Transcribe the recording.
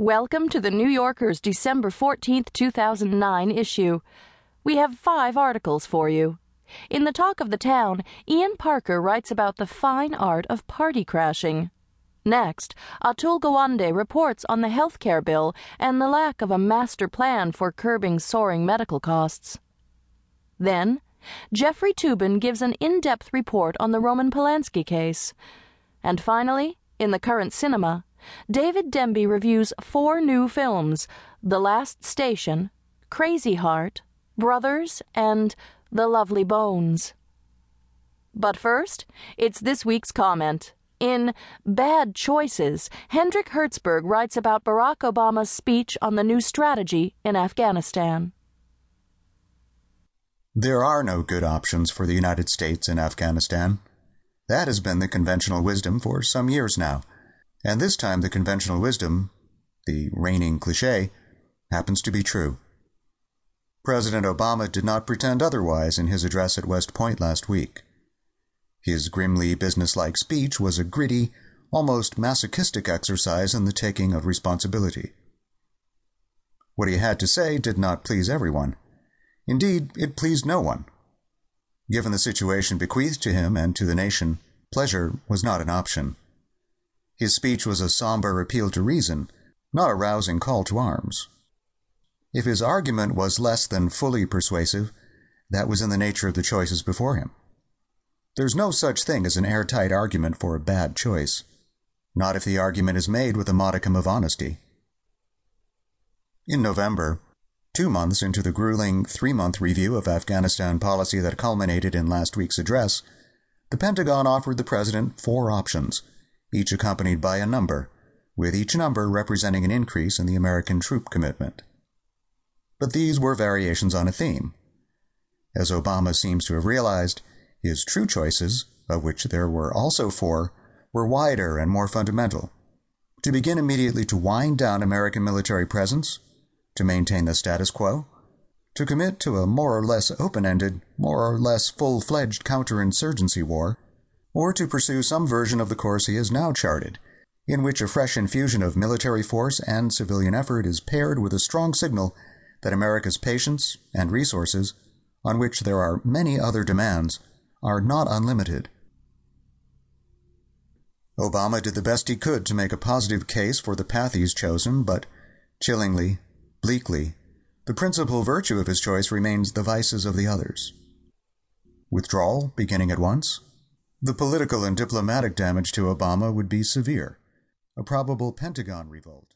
Welcome to the New Yorker's December 14th, 2009 issue. We have five articles for you. In the talk of the town, Ian Parker writes about the fine art of party crashing. Next, Atul Gawande reports on the health care bill and the lack of a master plan for curbing soaring medical costs. Then, Jeffrey Toobin gives an in depth report on the Roman Polanski case. And finally, in the current cinema, David Denby reviews four new films The Last Station, Crazy Heart, Brothers, and The Lovely Bones. But first, it's this week's comment. In Bad Choices, Hendrik Hertzberg writes about Barack Obama's speech on the new strategy in Afghanistan. There are no good options for the United States in Afghanistan. That has been the conventional wisdom for some years now. And this time, the conventional wisdom, the reigning cliche, happens to be true. President Obama did not pretend otherwise in his address at West Point last week. His grimly businesslike speech was a gritty, almost masochistic exercise in the taking of responsibility. What he had to say did not please everyone. Indeed, it pleased no one. Given the situation bequeathed to him and to the nation, pleasure was not an option. His speech was a somber appeal to reason, not a rousing call to arms. If his argument was less than fully persuasive, that was in the nature of the choices before him. There's no such thing as an airtight argument for a bad choice, not if the argument is made with a modicum of honesty. In November, two months into the grueling three month review of Afghanistan policy that culminated in last week's address, the Pentagon offered the President four options, each accompanied by a number, with each number representing an increase in the American troop commitment. But these were variations on a theme. As Obama seems to have realized, his true choices, of which there were also four, were wider and more fundamental. To begin immediately to wind down American military presence, to maintain the status quo, to commit to a more or less open ended, more or less full fledged counterinsurgency war, or to pursue some version of the course he has now charted, in which a fresh infusion of military force and civilian effort is paired with a strong signal that America's patience and resources, on which there are many other demands, are not unlimited. Obama did the best he could to make a positive case for the path he's chosen, but chillingly, bleakly, the principal virtue of his choice remains the vices of the others. Withdrawal, beginning at once. The political and diplomatic damage to Obama would be severe. A probable Pentagon revolt.